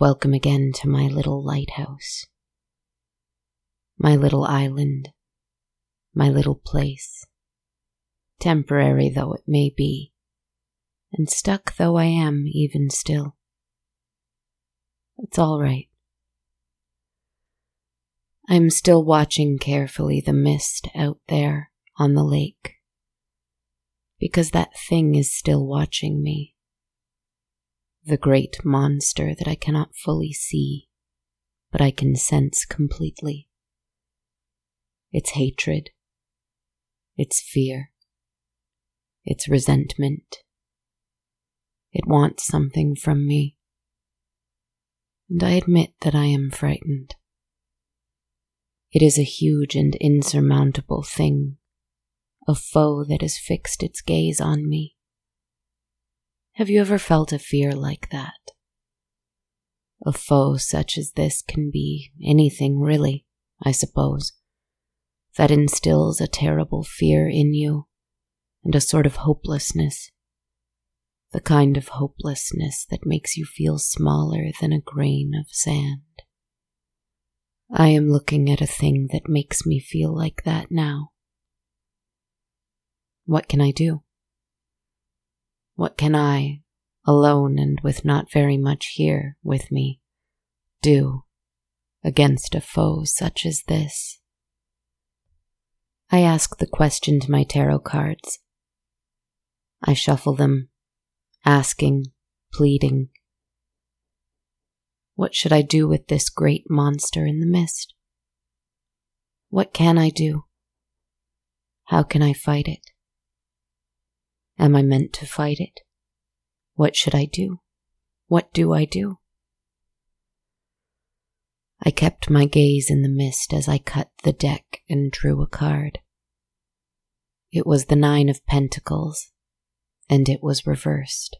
welcome again to my little lighthouse. My little island, my little place, temporary though it may be, and stuck though I am even still. It's all right. I'm still watching carefully the mist out there on the lake, because that thing is still watching me the great monster that I cannot fully see, but I can sense completely. Its hatred, its fear, its resentment. It wants something from me, and I admit that I am frightened. It is a huge and insurmountable thing, a foe that has fixed its gaze on me have you ever felt a fear like that? A foe such as this can be anything, really, I suppose, that instills a terrible fear in you and a sort of hopelessness. The kind of hopelessness that makes you feel smaller than a grain of sand. I am looking at a thing that makes me feel like that now. What can I do? What can I, alone and with not very much here with me, do against a foe such as this? I ask the question to my tarot cards. I shuffle them, asking, pleading. What should I do with this great monster in the mist? What can I do? How can I fight it? Am I meant to fight it? What should I do? What do I do? I kept my gaze in the mist as I cut the deck and drew a card. It was the Nine of Pentacles, and it was reversed.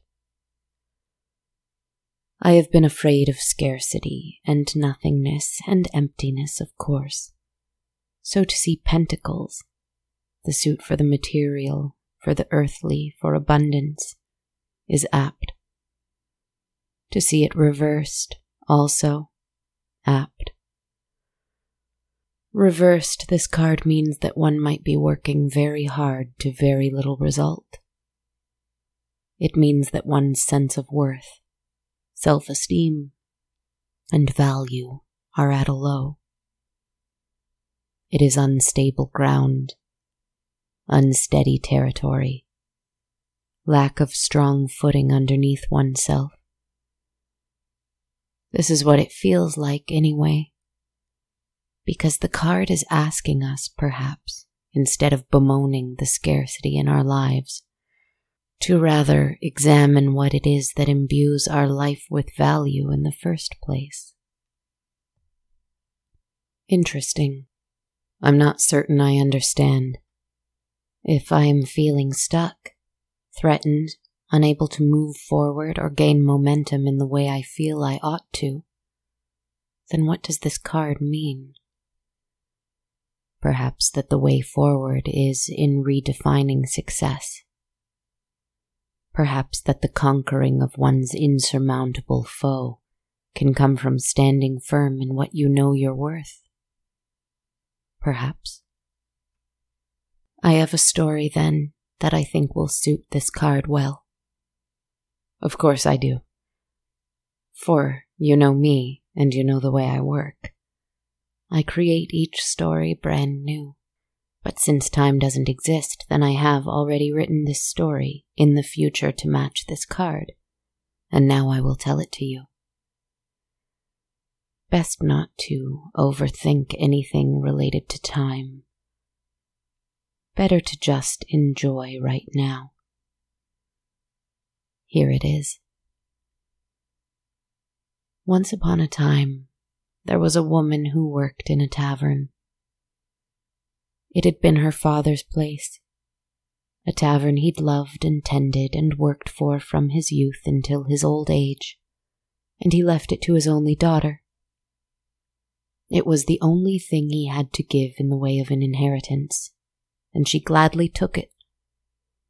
I have been afraid of scarcity and nothingness and emptiness, of course. So to see pentacles, the suit for the material for the earthly, for abundance, is apt. To see it reversed, also, apt. Reversed, this card means that one might be working very hard to very little result. It means that one's sense of worth, self esteem, and value are at a low. It is unstable ground unsteady territory, lack of strong footing underneath oneself. This is what it feels like anyway. Because the card is asking us, perhaps, instead of bemoaning the scarcity in our lives, to rather examine what it is that imbues our life with value in the first place. Interesting. I'm not certain I understand. If I am feeling stuck, threatened, unable to move forward or gain momentum in the way I feel I ought to, then what does this card mean? Perhaps that the way forward is in redefining success. Perhaps that the conquering of one's insurmountable foe can come from standing firm in what you know you're worth. Perhaps. I have a story then that I think will suit this card well. Of course I do. For you know me and you know the way I work. I create each story brand new. But since time doesn't exist, then I have already written this story in the future to match this card, and now I will tell it to you. Best not to overthink anything related to time Better to just enjoy right now. Here it is. Once upon a time, there was a woman who worked in a tavern. It had been her father's place, a tavern he'd loved and tended and worked for from his youth until his old age, and he left it to his only daughter. It was the only thing he had to give in the way of an inheritance and she gladly took it.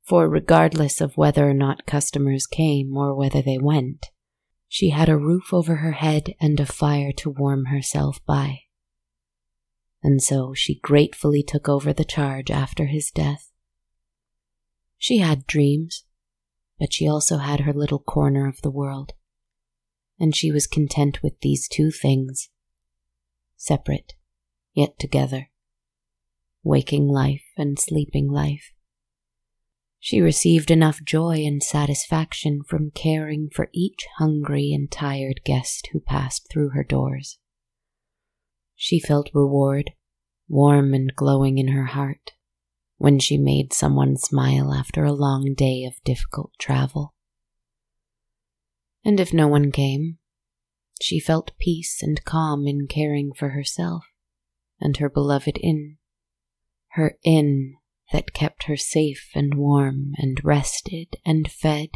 For regardless of whether or not customers came or whether they went, she had a roof over her head and a fire to warm herself by. And so she gratefully took over the charge after his death. She had dreams, but she also had her little corner of the world, and she was content with these two things separate, yet together waking life and sleeping life. She received enough joy and satisfaction from caring for each hungry and tired guest who passed through her doors. She felt reward, warm and glowing in her heart, when she made someone smile after a long day of difficult travel. And if no one came, she felt peace and calm in caring for herself and her beloved inn. Her inn that kept her safe and warm and rested and fed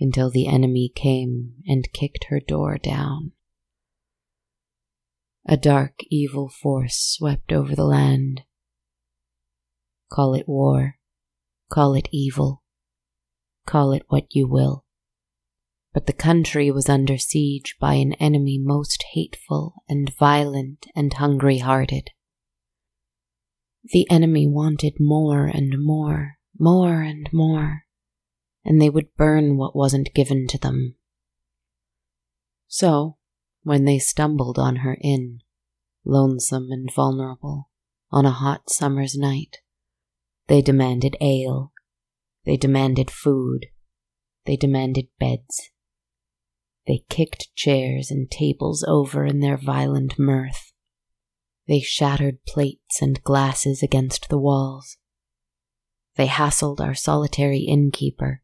until the enemy came and kicked her door down. A dark, evil force swept over the land. Call it war, call it evil, call it what you will. But the country was under siege by an enemy most hateful and violent and hungry hearted. The enemy wanted more and more, more and more, and they would burn what wasn't given to them. So, when they stumbled on her inn, lonesome and vulnerable, on a hot summer's night, they demanded ale, they demanded food, they demanded beds. They kicked chairs and tables over in their violent mirth. They shattered plates and glasses against the walls. They hassled our solitary innkeeper,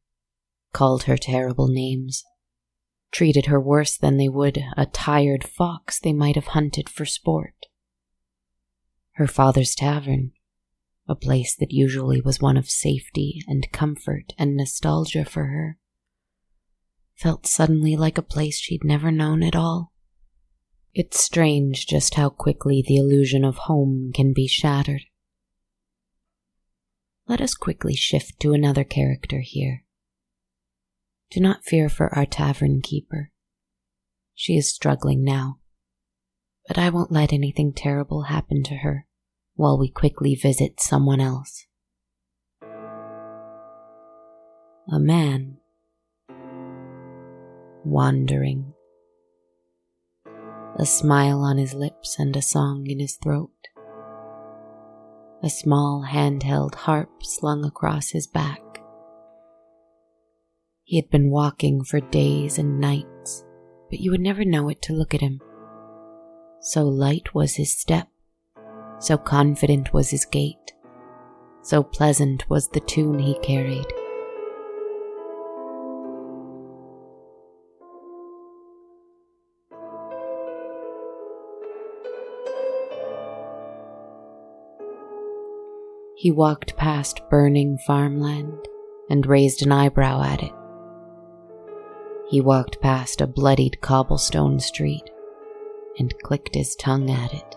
called her terrible names, treated her worse than they would a tired fox they might have hunted for sport. Her father's tavern, a place that usually was one of safety and comfort and nostalgia for her, felt suddenly like a place she'd never known at all. It's strange just how quickly the illusion of home can be shattered. Let us quickly shift to another character here. Do not fear for our tavern keeper. She is struggling now, but I won't let anything terrible happen to her while we quickly visit someone else. A man wandering a smile on his lips and a song in his throat. A small handheld harp slung across his back. He had been walking for days and nights, but you would never know it to look at him. So light was his step, so confident was his gait, so pleasant was the tune he carried. He walked past burning farmland and raised an eyebrow at it. He walked past a bloodied cobblestone street and clicked his tongue at it.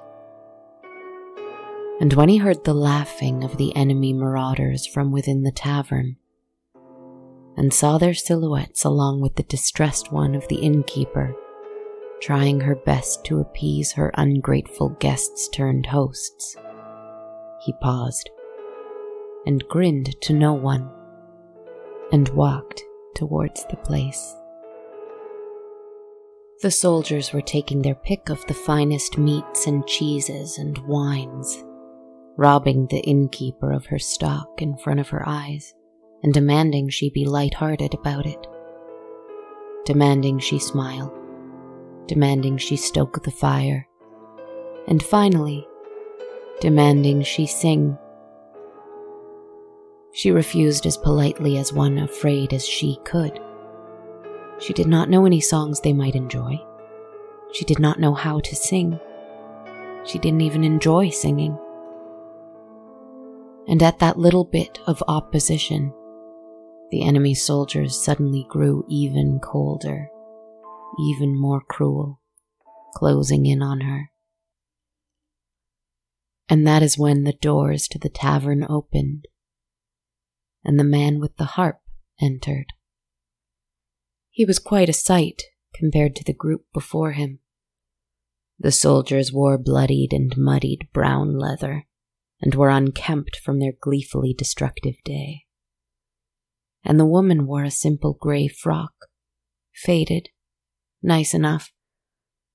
And when he heard the laughing of the enemy marauders from within the tavern, and saw their silhouettes along with the distressed one of the innkeeper, trying her best to appease her ungrateful guests turned hosts, he paused and grinned to no one, and walked towards the place. The soldiers were taking their pick of the finest meats and cheeses and wines, robbing the innkeeper of her stock in front of her eyes, and demanding she be light-hearted about it, demanding she smile, demanding she stoke the fire, and finally, demanding she sing she refused as politely as one afraid as she could. She did not know any songs they might enjoy. She did not know how to sing. She didn't even enjoy singing. And at that little bit of opposition, the enemy soldiers suddenly grew even colder, even more cruel, closing in on her. And that is when the doors to the tavern opened and the man with the harp entered. He was quite a sight compared to the group before him. The soldiers wore bloodied and muddied brown leather and were unkempt from their gleefully destructive day. And the woman wore a simple grey frock, faded, nice enough,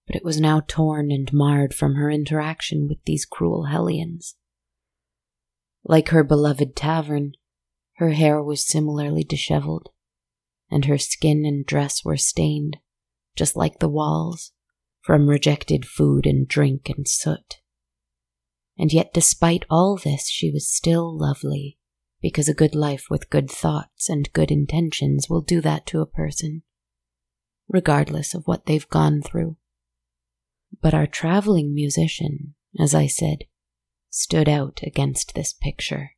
but it was now torn and marred from her interaction with these cruel hellions. Like her beloved tavern, her hair was similarly disheveled, and her skin and dress were stained, just like the walls, from rejected food and drink and soot. And yet, despite all this, she was still lovely, because a good life with good thoughts and good intentions will do that to a person, regardless of what they've gone through. But our traveling musician, as I said, stood out against this picture.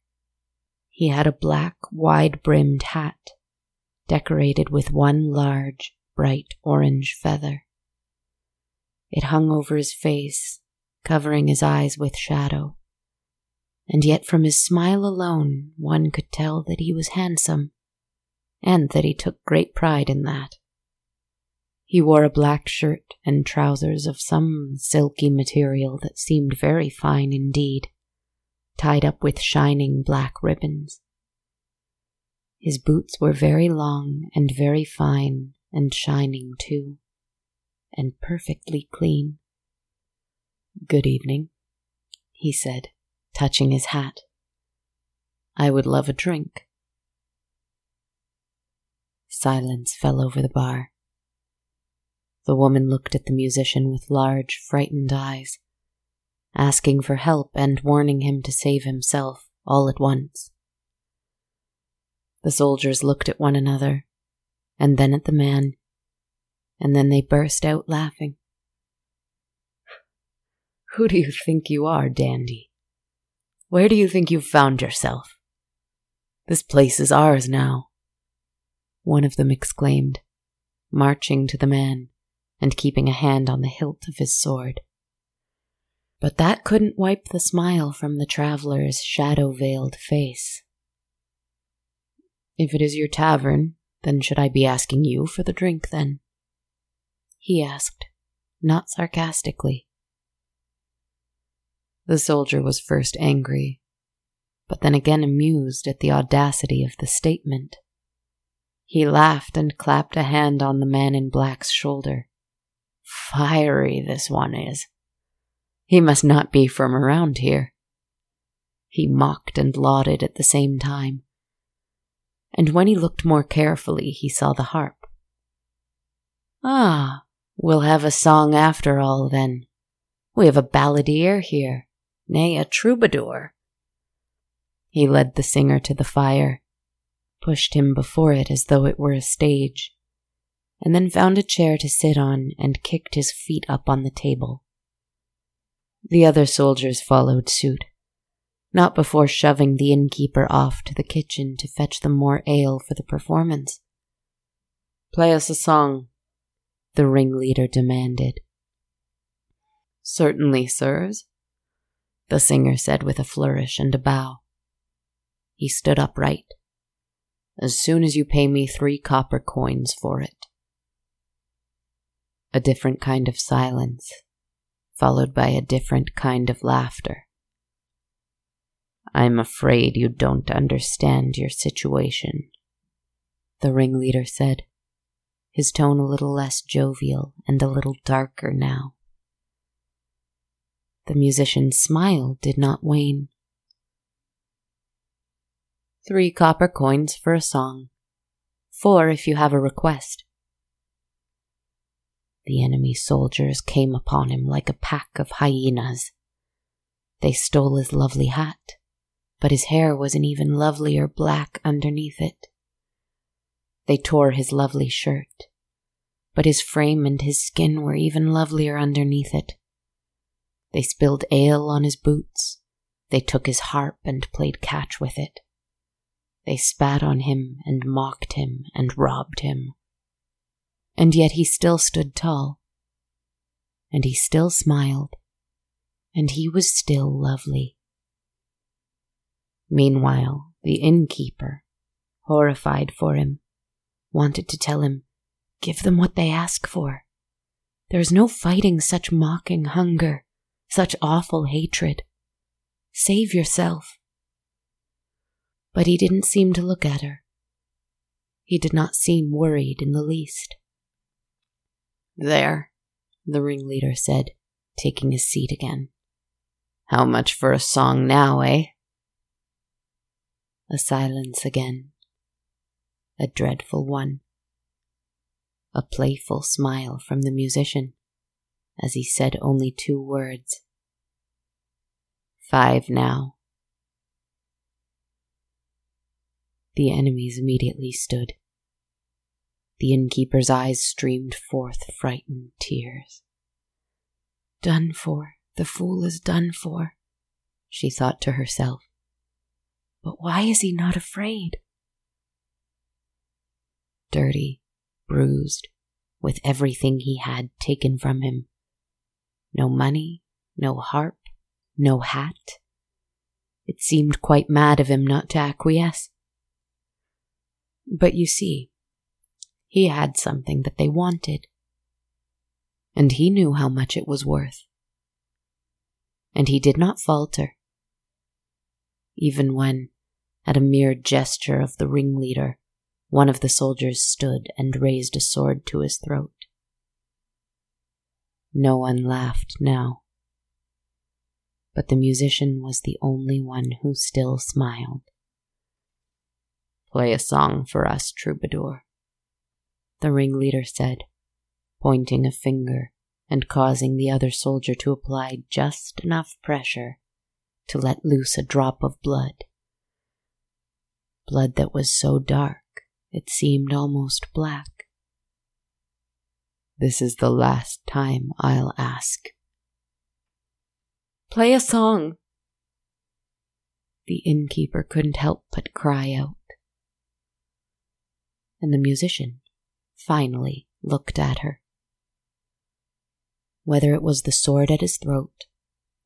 He had a black, wide brimmed hat, decorated with one large, bright orange feather. It hung over his face, covering his eyes with shadow. And yet, from his smile alone, one could tell that he was handsome, and that he took great pride in that. He wore a black shirt and trousers of some silky material that seemed very fine indeed, tied up with shining black ribbons. His boots were very long and very fine and shining too and perfectly clean. Good evening, he said, touching his hat. I would love a drink. Silence fell over the bar. The woman looked at the musician with large, frightened eyes, asking for help and warning him to save himself all at once. The soldiers looked at one another, and then at the man, and then they burst out laughing. Who do you think you are, dandy? Where do you think you've found yourself? This place is ours now. One of them exclaimed, marching to the man and keeping a hand on the hilt of his sword. But that couldn't wipe the smile from the traveler's shadow veiled face. If it is your tavern, then should I be asking you for the drink then? he asked, not sarcastically. The soldier was first angry, but then again amused at the audacity of the statement. He laughed and clapped a hand on the man in black's shoulder. Fiery, this one is. He must not be from around here. He mocked and lauded at the same time. And when he looked more carefully, he saw the harp. Ah, We'll have a song after all, then. We have a balladeer here, nay, a troubadour. He led the singer to the fire, pushed him before it as though it were a stage, and then found a chair to sit on and kicked his feet up on the table. The other soldiers followed suit, not before shoving the innkeeper off to the kitchen to fetch them more ale for the performance. Play us a song, the ringleader demanded. Certainly, sirs, the singer said with a flourish and a bow. He stood upright. As soon as you pay me three copper coins for it. A different kind of silence, followed by a different kind of laughter. I'm afraid you don't understand your situation, the ringleader said his tone a little less jovial and a little darker now. The musician's smile did not wane. Three copper coins for a song. Four if you have a request. The enemy soldiers came upon him like a pack of hyenas. They stole his lovely hat, but his hair was an even lovelier black underneath it. They tore his lovely shirt, but his frame and his skin were even lovelier underneath it. They spilled ale on his boots. They took his harp and played catch with it. They spat on him and mocked him and robbed him. And yet he still stood tall. And he still smiled. And he was still lovely. Meanwhile, the innkeeper, horrified for him, wanted to tell him, Give them what they ask for. There is no fighting such mocking hunger, such awful hatred. Save yourself. But he didn't seem to look at her. He did not seem worried in the least. There, the ringleader said, taking his seat again. How much for a song now, eh? A silence again. A dreadful one. A playful smile from the musician as he said only two words. Five now. The enemies immediately stood. The innkeeper's eyes streamed forth frightened tears. Done for, the fool is done for, she thought to herself. But why is he not afraid? Dirty, bruised, with everything he had taken from him. No money, no harp, no hat. It seemed quite mad of him not to acquiesce. But you see, he had something that they wanted. And he knew how much it was worth. And he did not falter. Even when, at a mere gesture of the ringleader, one of the soldiers stood and raised a sword to his throat. No one laughed now. But the musician was the only one who still smiled. Play a song for us, troubadour, the ringleader said, pointing a finger and causing the other soldier to apply just enough pressure to let loose a drop of blood. Blood that was so dark it seemed almost black. This is the last time I'll ask. Play a song. The innkeeper couldn't help but cry out and the musician finally looked at her. Whether it was the sword at his throat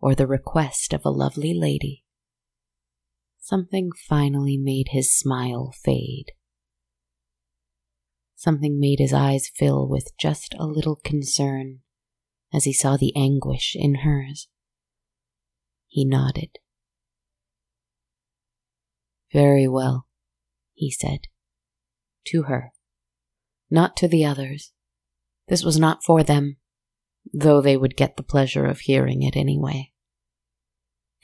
or the request of a lovely lady, something finally made his smile fade. Something made his eyes fill with just a little concern as he saw the anguish in hers. He nodded. Very well, he said to her, not to the others. This was not for them, though they would get the pleasure of hearing it anyway.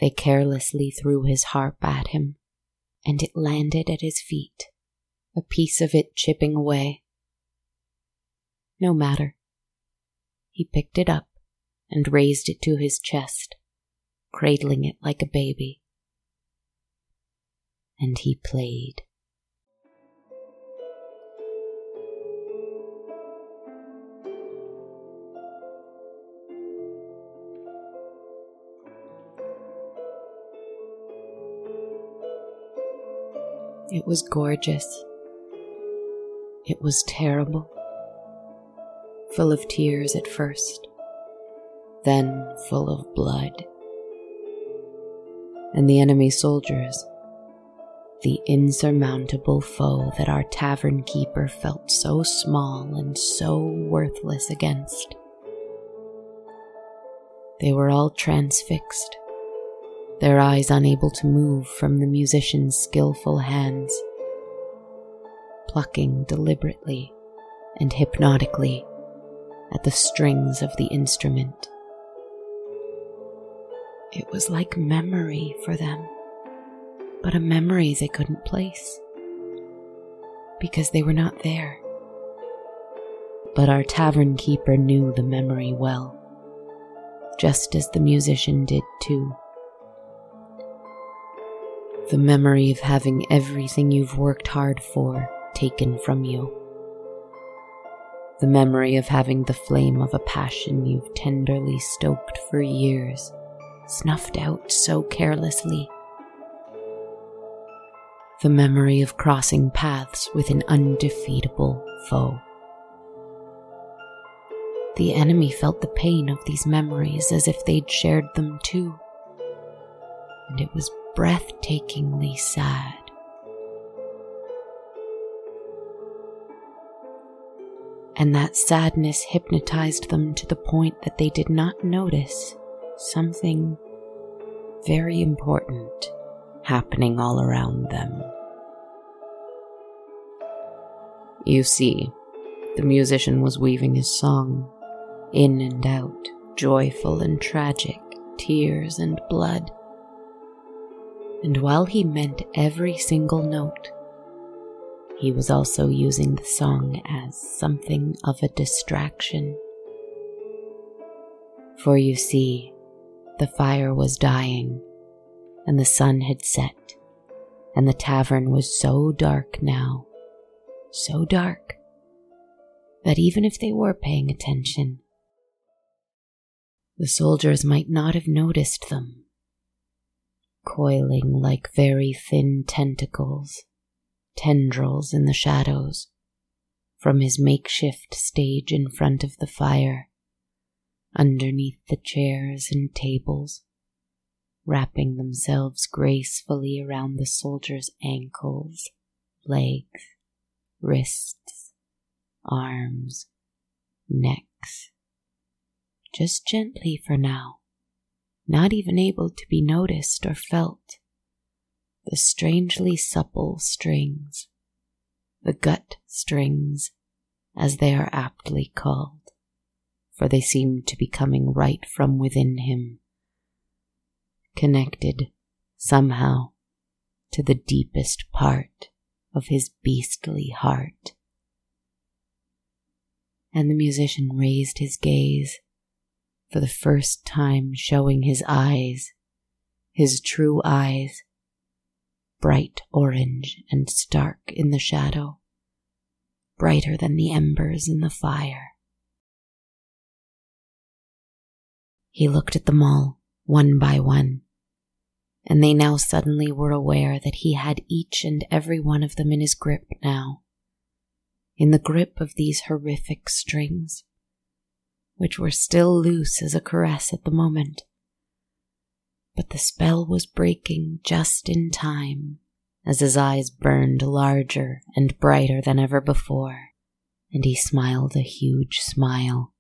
They carelessly threw his harp at him, and it landed at his feet, a piece of it chipping away. No matter. He picked it up and raised it to his chest, cradling it like a baby. And he played. It was gorgeous. It was terrible. Full of tears at first, then full of blood. And the enemy soldiers, the insurmountable foe that our tavern keeper felt so small and so worthless against. They were all transfixed their eyes unable to move from the musician's skillful hands, plucking deliberately and hypnotically at the strings of the instrument. It was like memory for them, but a memory they couldn't place because they were not there. But our tavern keeper knew the memory well, just as the musician did too the memory of having everything you've worked hard for taken from you. The memory of having the flame of a passion you've tenderly stoked for years snuffed out so carelessly. The memory of crossing paths with an undefeatable foe. The enemy felt the pain of these memories as if they'd shared them too. And it was breathtakingly sad. And that sadness hypnotized them to the point that they did not notice something very important happening all around them. You see, the musician was weaving his song, in and out, joyful and tragic, tears and blood, and while he meant every single note, he was also using the song as something of a distraction. For you see, the fire was dying, and the sun had set, and the tavern was so dark now so dark that even if they were paying attention, the soldiers might not have noticed them, coiling like very thin tentacles, tendrils in the shadows, from his makeshift stage in front of the fire, underneath the chairs and tables, wrapping themselves gracefully around the soldiers' ankles, legs, wrists, arms, necks. Just gently for now, not even able to be noticed or felt. The strangely supple strings, the gut strings, as they are aptly called, for they seem to be coming right from within him, connected somehow to the deepest part of his beastly heart. And the musician raised his gaze, for the first time showing his eyes, his true eyes, bright orange and stark in the shadow, brighter than the embers in the fire. He looked at them all, one by one, and they now suddenly were aware that he had each and every one of them in his grip now, in the grip of these horrific strings, which were still loose as a caress at the moment. But the spell was breaking just in time as his eyes burned larger and brighter than ever before, and he smiled a huge smile,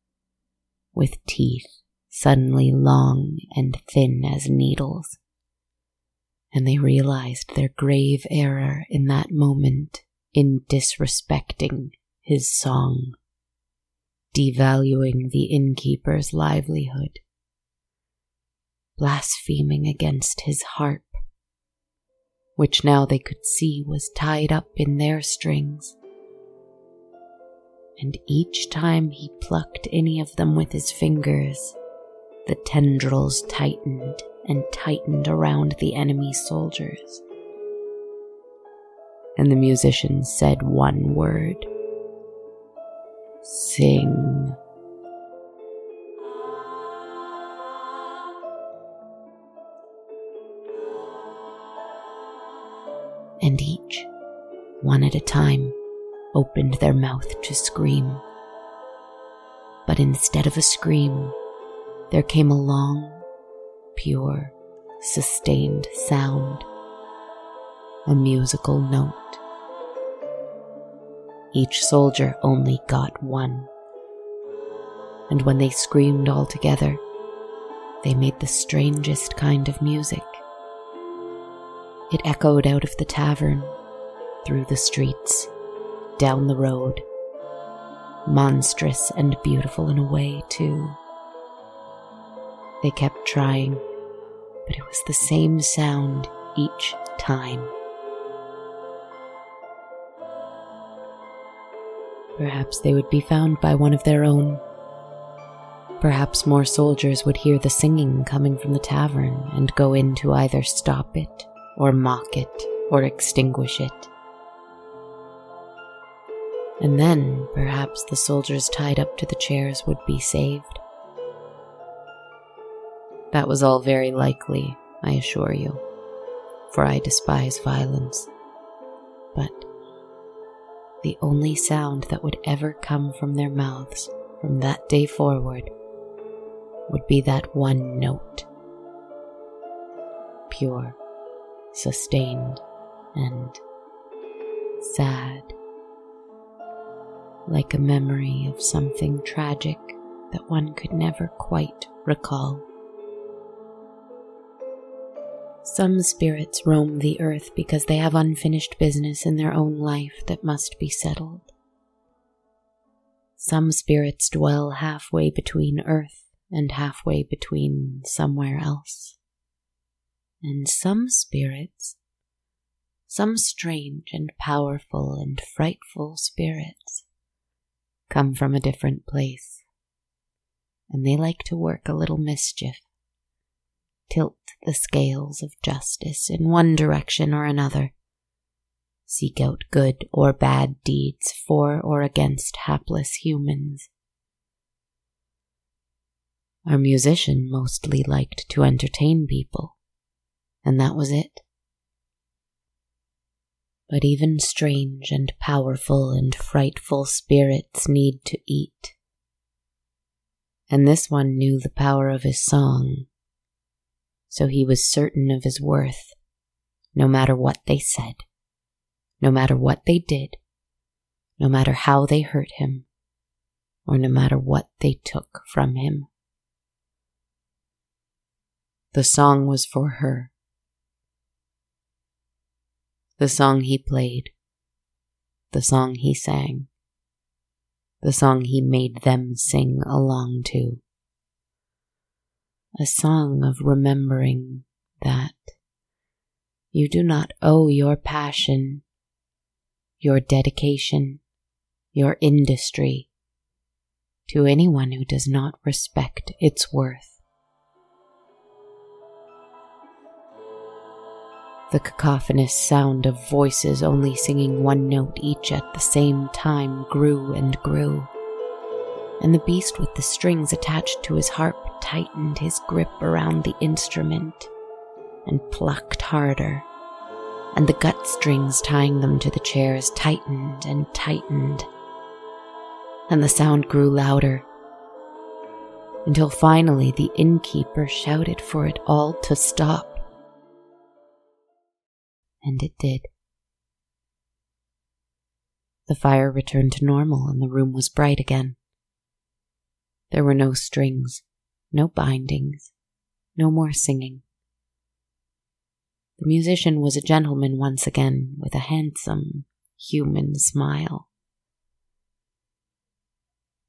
with teeth suddenly long and thin as needles and they realized their grave error in that moment in disrespecting his song, devaluing the innkeeper's livelihood, blaspheming against his harp, which now they could see was tied up in their strings. And each time he plucked any of them with his fingers, the tendrils tightened and tightened around the enemy soldiers. And the musician said one word Sing. And each, one at a time, opened their mouth to scream. But instead of a scream, there came a long, pure, sustained sound, a musical note. Each soldier only got one, and when they screamed all together, they made the strangest kind of music. It echoed out of the tavern, through the streets, down the road, monstrous and beautiful in a way, too. They kept trying, but it was the same sound each time. Perhaps they would be found by one of their own. Perhaps more soldiers would hear the singing coming from the tavern and go in to either stop it, or mock it, or extinguish it. And then perhaps the soldiers tied up to the chairs would be saved. That was all very likely, I assure you, for I despise violence. But the only sound that would ever come from their mouths from that day forward would be that one note pure, sustained, and sad. like a memory of something tragic that one could never quite recall. Some spirits roam the earth because they have unfinished business in their own life that must be settled. Some spirits dwell halfway between earth and halfway between somewhere else. And some spirits, some strange and powerful and frightful spirits, come from a different place, and they like to work a little mischief, tilt the scales of justice in one direction or another, seek out good or bad deeds for or against hapless humans. Our musician mostly liked to entertain people, and that was it. But even strange and powerful and frightful spirits need to eat. And this one knew the power of his song, so he was certain of his worth, no matter what they said, no matter what they did, no matter how they hurt him, or no matter what they took from him. The song was for her the song he played, the song he sang, the song he made them sing along to. A song of remembering that you do not owe your passion, your dedication, your industry to anyone who does not respect its worth. The cacophonous sound of voices only singing one note each at the same time grew and grew. And the beast with the strings attached to his harp tightened his grip around the instrument and plucked harder. And the gut strings tying them to the chairs tightened and tightened. And the sound grew louder until finally the innkeeper shouted for it all to stop and it did. The fire returned to normal and the room was bright again. There were no strings, no bindings, no more singing. The musician was a gentleman once again with a handsome, human smile.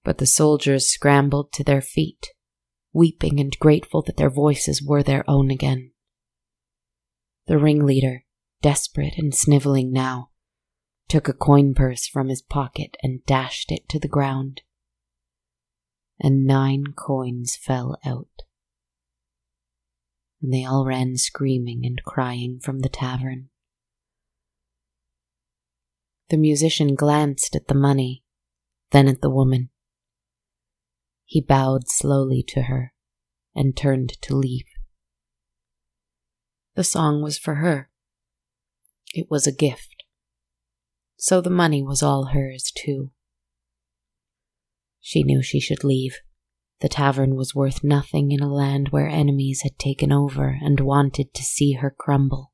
But the soldiers scrambled to their feet, weeping and grateful that their voices were their own again. The ringleader, desperate and sniveling now, took a coin purse from his pocket and dashed it to the ground. And nine coins fell out. And they all ran screaming and crying from the tavern. The musician glanced at the money, then at the woman. He bowed slowly to her and turned to leave. The song was for her. It was a gift. So the money was all hers, too. She knew she should leave. The tavern was worth nothing in a land where enemies had taken over and wanted to see her crumble.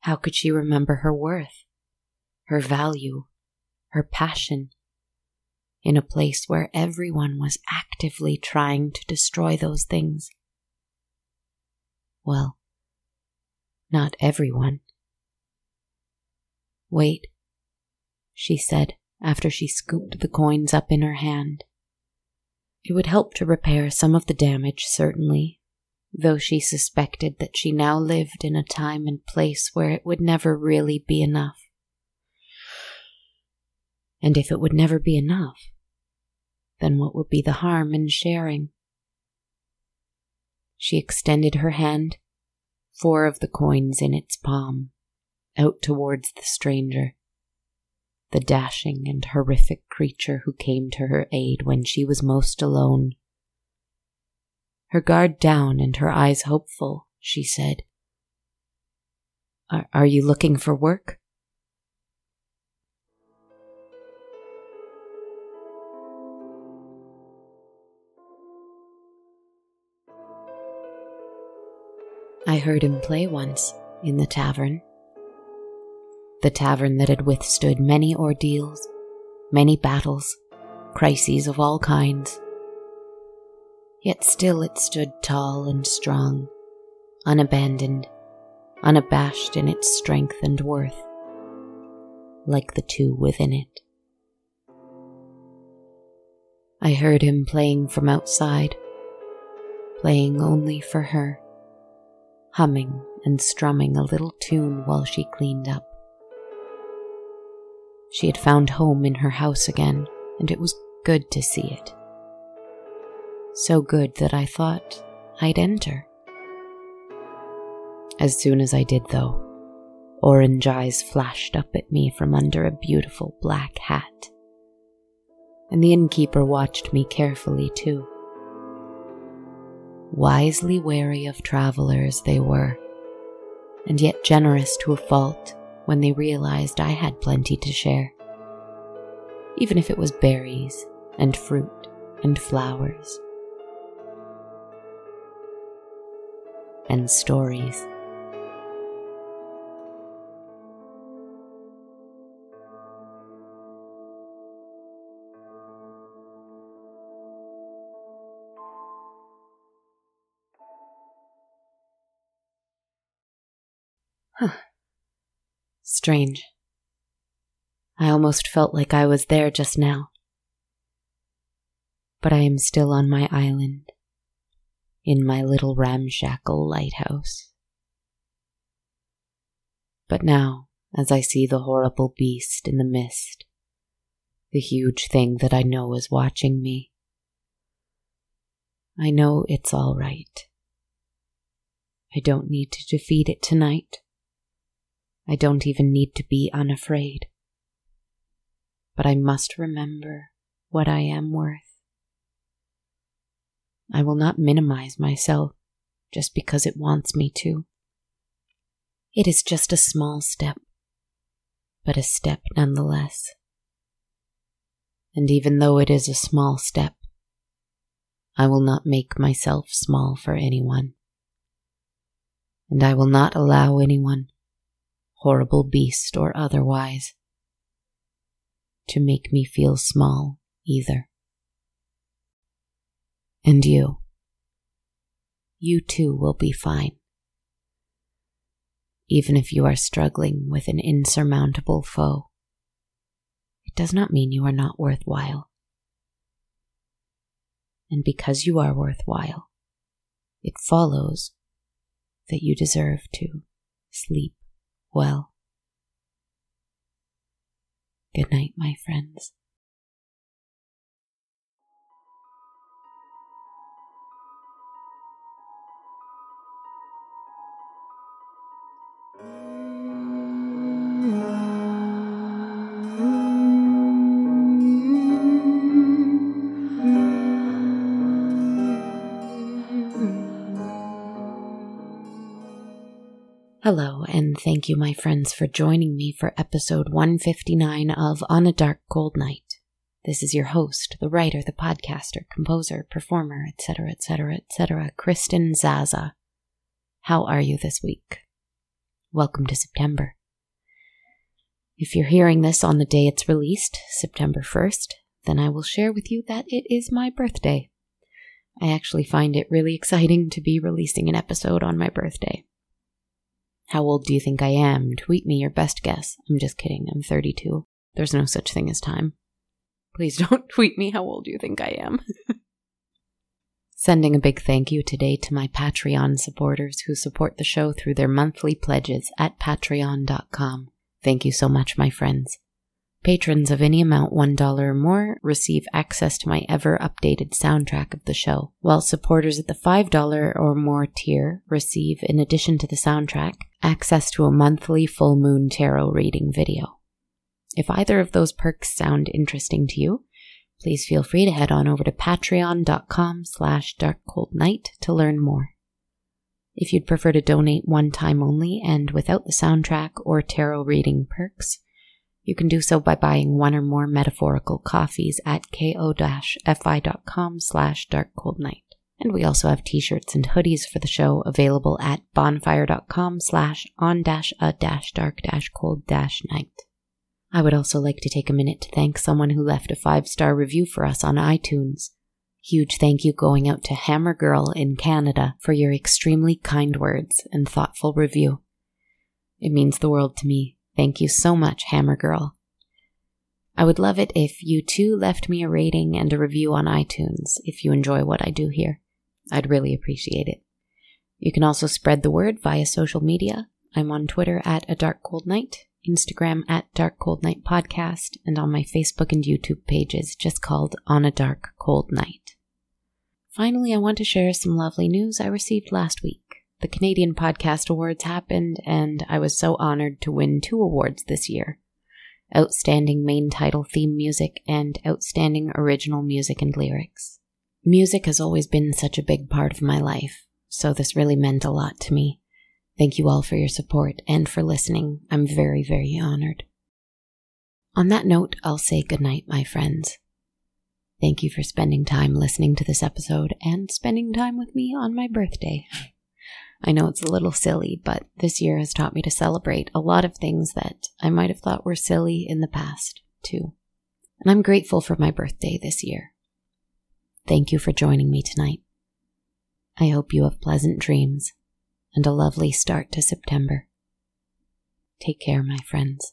How could she remember her worth, her value, her passion, in a place where everyone was actively trying to destroy those things? Well, not everyone. Wait, she said after she scooped the coins up in her hand. It would help to repair some of the damage, certainly, though she suspected that she now lived in a time and place where it would never really be enough. And if it would never be enough, then what would be the harm in sharing? She extended her hand, four of the coins in its palm out towards the stranger, the dashing and horrific creature who came to her aid when she was most alone. Her guard down and her eyes hopeful, she said, Are, are you looking for work? I heard him play once in the tavern the tavern that had withstood many ordeals, many battles, crises of all kinds. Yet still it stood tall and strong, unabandoned, unabashed in its strength and worth, like the two within it. I heard him playing from outside, playing only for her, humming and strumming a little tune while she cleaned up. She had found home in her house again, and it was good to see it. So good that I thought I'd enter. As soon as I did, though, orange eyes flashed up at me from under a beautiful black hat and the innkeeper watched me carefully too. Wisely wary of travelers they were, and yet generous to a fault when they realized I had plenty to share, even if it was berries and fruit and flowers and stories. Strange. I almost felt like I was there just now. But I am still on my island, in my little ramshackle lighthouse. But now, as I see the horrible beast in the mist, the huge thing that I know is watching me, I know it's all right. I don't need to defeat it tonight. I don't even need to be unafraid. But I must remember what I am worth. I will not minimize myself just because it wants me to. It is just a small step, but a step nonetheless. And even though it is a small step, I will not make myself small for anyone. And I will not allow anyone horrible beast or otherwise, to make me feel small either. And you, you too will be fine. Even if you are struggling with an insurmountable foe, it does not mean you are not worthwhile. And because you are worthwhile, it follows that you deserve to sleep well. Good night, my friends. And thank you, my friends, for joining me for episode 159 of On a Dark Cold Night. This is your host, the writer, the podcaster, composer, performer, etc., etc., etc., Kristen Zaza. How are you this week? Welcome to September. If you're hearing this on the day it's released, September 1st, then I will share with you that it is my birthday. I actually find it really exciting to be releasing an episode on my birthday. How old do you think I am? Tweet me your best guess. I'm just kidding. I'm 32. There's no such thing as time. Please don't tweet me how old you think I am. Sending a big thank you today to my Patreon supporters who support the show through their monthly pledges at patreon.com. Thank you so much, my friends. Patrons of any amount $1 or more receive access to my ever updated soundtrack of the show, while supporters at the $5 or more tier receive, in addition to the soundtrack, access to a monthly full moon tarot reading video. If either of those perks sound interesting to you, please feel free to head on over to patreon.com slash darkcoldnight to learn more. If you'd prefer to donate one time only and without the soundtrack or tarot reading perks, you can do so by buying one or more metaphorical coffees at ko-fi.com slash darkcoldnight. And we also have t-shirts and hoodies for the show available at bonfire.com slash on dash a dash dark dash cold dash night. I would also like to take a minute to thank someone who left a five star review for us on iTunes. Huge thank you going out to Hammer Girl in Canada for your extremely kind words and thoughtful review. It means the world to me. Thank you so much, Hammer Girl. I would love it if you too left me a rating and a review on iTunes if you enjoy what I do here. I'd really appreciate it. You can also spread the word via social media. I'm on Twitter at A Dark Cold Night, Instagram at Dark Cold Night Podcast, and on my Facebook and YouTube pages just called On a Dark Cold Night. Finally, I want to share some lovely news I received last week. The Canadian Podcast Awards happened, and I was so honored to win two awards this year Outstanding Main Title Theme Music and Outstanding Original Music and Lyrics. Music has always been such a big part of my life, so this really meant a lot to me. Thank you all for your support and for listening. I'm very, very honored. On that note, I'll say goodnight, my friends. Thank you for spending time listening to this episode and spending time with me on my birthday. I know it's a little silly, but this year has taught me to celebrate a lot of things that I might have thought were silly in the past, too. And I'm grateful for my birthday this year. Thank you for joining me tonight. I hope you have pleasant dreams and a lovely start to September. Take care, my friends.